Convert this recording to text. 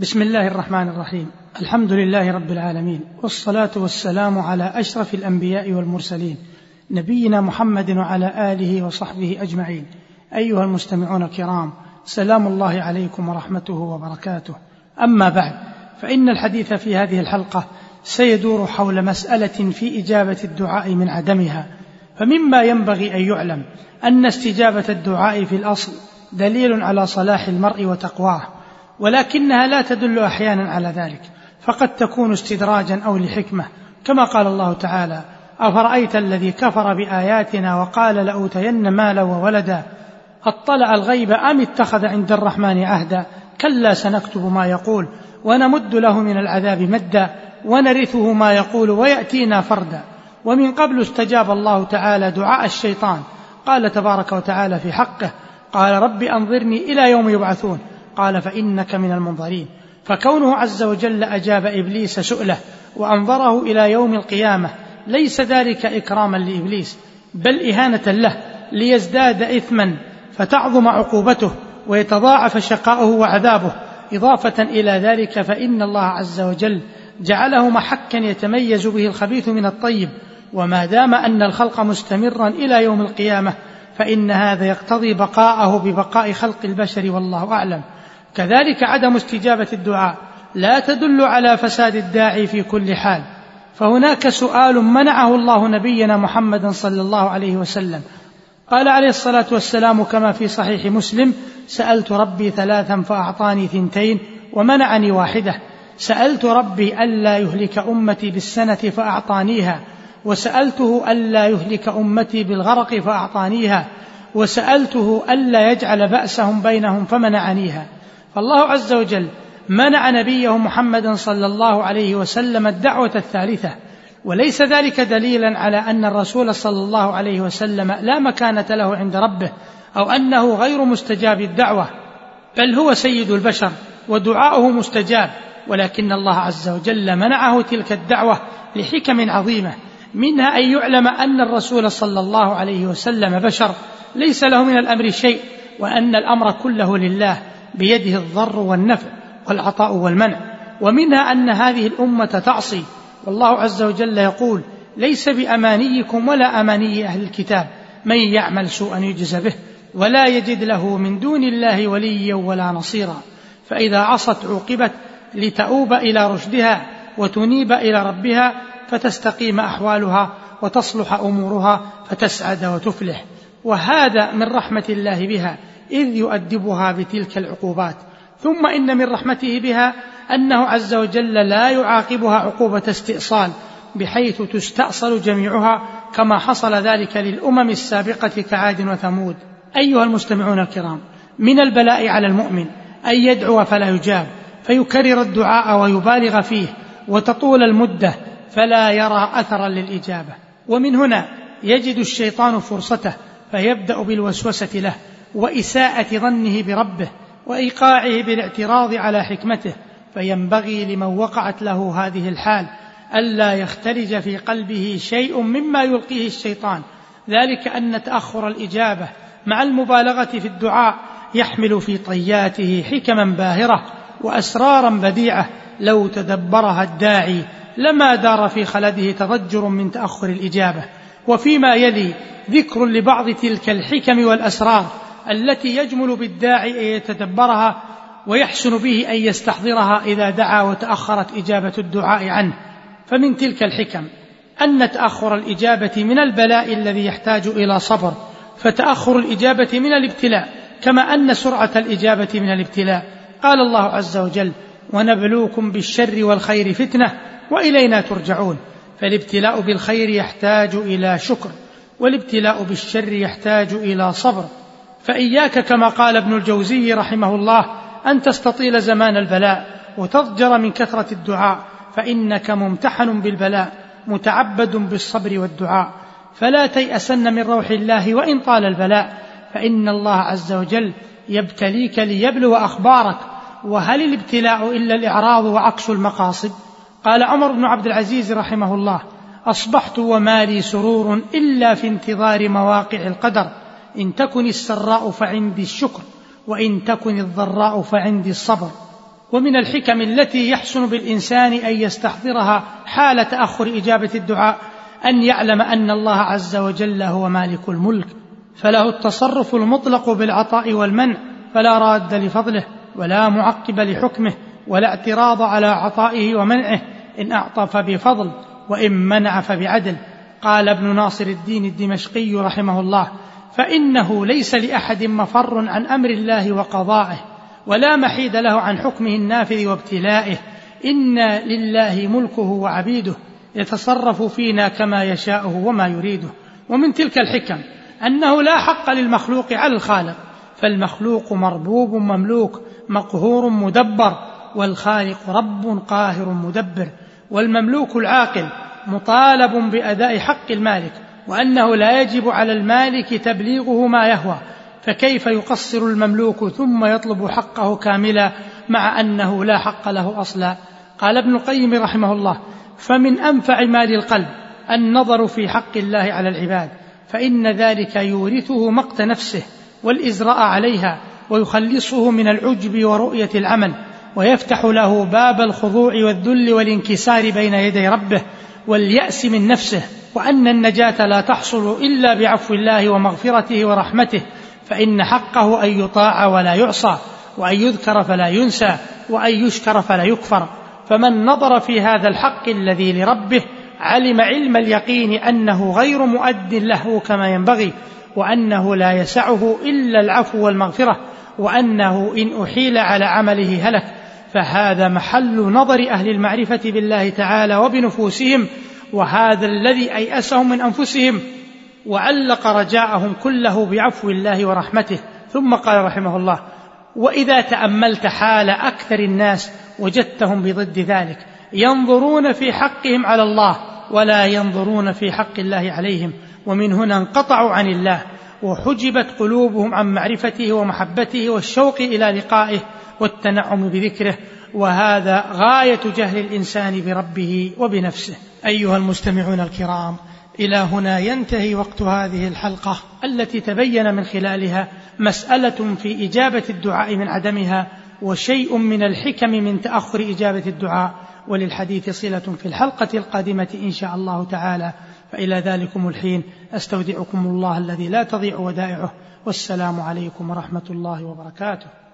بسم الله الرحمن الرحيم. الحمد لله رب العالمين والصلاة والسلام على أشرف الأنبياء والمرسلين نبينا محمد وعلى آله وصحبه أجمعين. أيها المستمعون الكرام سلام الله عليكم ورحمته وبركاته. أما بعد فإن الحديث في هذه الحلقة سيدور حول مسألة في إجابة الدعاء من عدمها. فمما ينبغي أن يعلم أن استجابة الدعاء في الأصل دليل على صلاح المرء وتقواه. ولكنها لا تدل أحيانا على ذلك فقد تكون استدراجا أو لحكمة. كما قال الله تعالى أفرأيت الذي كفر بآياتنا وقال لأوتين مالا وولدا؟ أطلع الغيب أم اتخذ عند الرحمن عهدا؟ كلا سنكتب ما يقول ونمد له من العذاب مدا ونرثه ما يقول ويأتينا فردا. ومن قبل استجاب الله تعالى دعاء الشيطان. قال تبارك وتعالى في حقه قال رب أنظرني إلى يوم يبعثون. قال فإنك من المنظرين. فكونه عز وجل أجاب إبليس سؤله وأنظره إلى يوم القيامة ليس ذلك إكراما لإبليس بل إهانة له ليزداد إثما فتعظم عقوبته ويتضاعف شقاؤه وعذابه. إضافة إلى ذلك فإن الله عز وجل جعله محكا يتميز به الخبيث من الطيب. وما دام أن الخلق مستمرا إلى يوم القيامة فإن هذا يقتضي بقاءه ببقاء خلق البشر والله أعلم. كذلك عدم استجابة الدعاء لا تدل على فساد الداعي في كل حال. فهناك سؤال منعه الله نبينا محمدا صلى الله عليه وسلم. قال عليه الصلاة والسلام كما في صحيح مسلم سألت ربي ثلاثا فأعطاني ثنتين ومنعني واحدة. سألت ربي ألا يهلك أمتي بالسنة فأعطانيها وسألته ألا يهلك أمتي بالغرق فأعطانيها وسألته ألا يجعل بأسهم بينهم فمنعنيها. فالله عز وجل منع نبيه محمدا صلى الله عليه وسلم الدعوة الثالثة وليس ذلك دليلا على أن الرسول صلى الله عليه وسلم لا مكانة له عند ربه أو أنه غير مستجاب الدعوة بل هو سيد البشر ودعاؤه مستجاب ولكن الله عز وجل منعه تلك الدعوة لحكم عظيمة منها أن يعلم أن الرسول صلى الله عليه وسلم بشر ليس له من الأمر شيء وأن الأمر كله لله بيده الضر والنفع والعطاء والمنع. ومنها أن هذه الأمة تعصي. والله عز وجل يقول ليس بأمانيكم ولا أماني أهل الكتاب. من يعمل سوءا يجز به ولا يجد له من دون الله وليا ولا نصيرا. فإذا عصت عوقبت لتؤوب إلى رشدها وتنيب إلى ربها فتستقيم أحوالها وتصلح أمورها فتسعد وتفلح. وهذا من رحمة الله بها. إذ يؤدبها بتلك العقوبات. ثم إن من رحمته بها أنه عز وجل لا يعاقبها عقوبة استئصال بحيث تستأصل جميعها كما حصل ذلك للأمم السابقة كعاد وثمود. أيها المستمعون الكرام من البلاء على المؤمن أن يدعو فلا يجاب فيكرر الدعاء ويبالغ فيه وتطول المدة فلا يرى أثرا للإجابة. ومن هنا يجد الشيطان فرصته فيبدأ بالوسوسة له وإساءة ظنه بربه وإيقاعه بالاعتراض على حكمته فينبغي لمن وقعت له هذه الحال ألا يختلج في قلبه شيء مما يلقيه الشيطان. ذلك أن تأخر الإجابة مع المبالغة في الدعاء يحمل في طياته حكما باهرة وأسرارا بديعة لو تدبرها الداعي لما دار في خلده تضجر من تأخر الإجابة. وفيما يلي ذكر لبعض تلك الحكم والأسرار التي يجمل بالداعي أن يتدبرها ويحسن به أن يستحضرها إذا دعا وتأخرت إجابة الدعاء عنه. فمن تلك الحكم أن تأخر الإجابة من البلاء الذي يحتاج إلى صبر فتأخر الإجابة من الابتلاء كما أن سرعة الإجابة من الابتلاء. قال الله عز وجل ونبلوكم بالشر والخير فتنة وإلينا ترجعون. فالابتلاء بالخير يحتاج إلى شكر والابتلاء بالشر يحتاج إلى صبر. فإياك كما قال ابن الجوزي رحمه الله أن تستطيل زمان البلاء وتضجر من كثرة الدعاء فإنك ممتحن بالبلاء متعبد بالصبر والدعاء. فلا تيأسن من روح الله وإن طال البلاء. فإن الله عز وجل يبتليك ليبلو أخبارك. وهل الابتلاء إلا الإعراض وعكس المقاصد؟ قال عمر بن عبد العزيز رحمه الله أصبحت وما لي سرور إلا في انتظار مواقع القدر. إن تكن السراء فعندي الشكر وإن تكن الضراء فعندي الصبر. ومن الحكم التي يحسن بالإنسان أن يستحضرها حال تأخر إجابة الدعاء أن يعلم أن الله عز وجل هو مالك الملك فله التصرف المطلق بالعطاء والمنع فلا راد لفضله ولا معقب لحكمه ولا اعتراض على عطائه ومنعه إن أعطى فبفضل وإن منع فبعدل. قال ابن ناصر الدين الدمشقي رحمه الله فإنه ليس لأحد مفر عن أمر الله وقضائه ولا محيد له عن حكمه النافذ وابتلائه. إن لله ملكه وعبيده يتصرف فينا كما يشاءه وما يريده. ومن تلك الحكم أنه لا حق للمخلوق على الخالق فالمخلوق مربوب مملوك مقهور مدبر والخالق رب قاهر مدبر والمملوك العاقل مطالب بأداء حق المالك. وأنه لا يجب على المالك تبليغه ما يهوى فكيف يقصر المملوك ثم يطلب حقه كاملا مع أنه لا حق له أصلا؟ قال ابن القيم رحمه الله فمن أنفع ما للقلب النظر في حق الله على العباد فإن ذلك يورثه مقت نفسه والإزراء عليها ويخلصه من العجب ورؤية العمل ويفتح له باب الخضوع والذل والانكسار بين يدي ربه واليأس من نفسه. وأن النجاة لا تحصل إلا بعفو الله ومغفرته ورحمته فإن حقه أن يطاع ولا يعصى وأن يذكر فلا ينسى وأن يشكر فلا يكفر. فمن نظر في هذا الحق الذي لربه علم علم اليقين أنه غير مؤد له كما ينبغي وأنه لا يسعه إلا العفو والمغفرة وأنه إن أحيل على عمله هلك. فهذا محل نظر أهل المعرفة بالله تعالى وبنفوسهم وهذا الذي أيأسهم من أنفسهم وعلق رجاءهم كله بعفو الله ورحمته. ثم قال رحمه الله وإذا تأملت حال أكثر الناس وجدتهم بضد ذلك ينظرون في حقهم على الله ولا ينظرون في حق الله عليهم. ومن هنا انقطعوا عن الله وحجبت قلوبهم عن معرفته ومحبته والشوق إلى لقائه والتنعم بذكره وهذا غاية جهل الإنسان بربه وبنفسه. أيها المستمعون الكرام إلى هنا ينتهي وقت هذه الحلقة التي تبين من خلالها مسألة في إجابة الدعاء من عدمها وشيء من الحكم من تأخر إجابة الدعاء. وللحديث صلة في الحلقة القادمة إن شاء الله تعالى. فإلى ذلكم الحين أستودعكم الله الذي لا تضيع ودائعه. والسلام عليكم ورحمة الله وبركاته.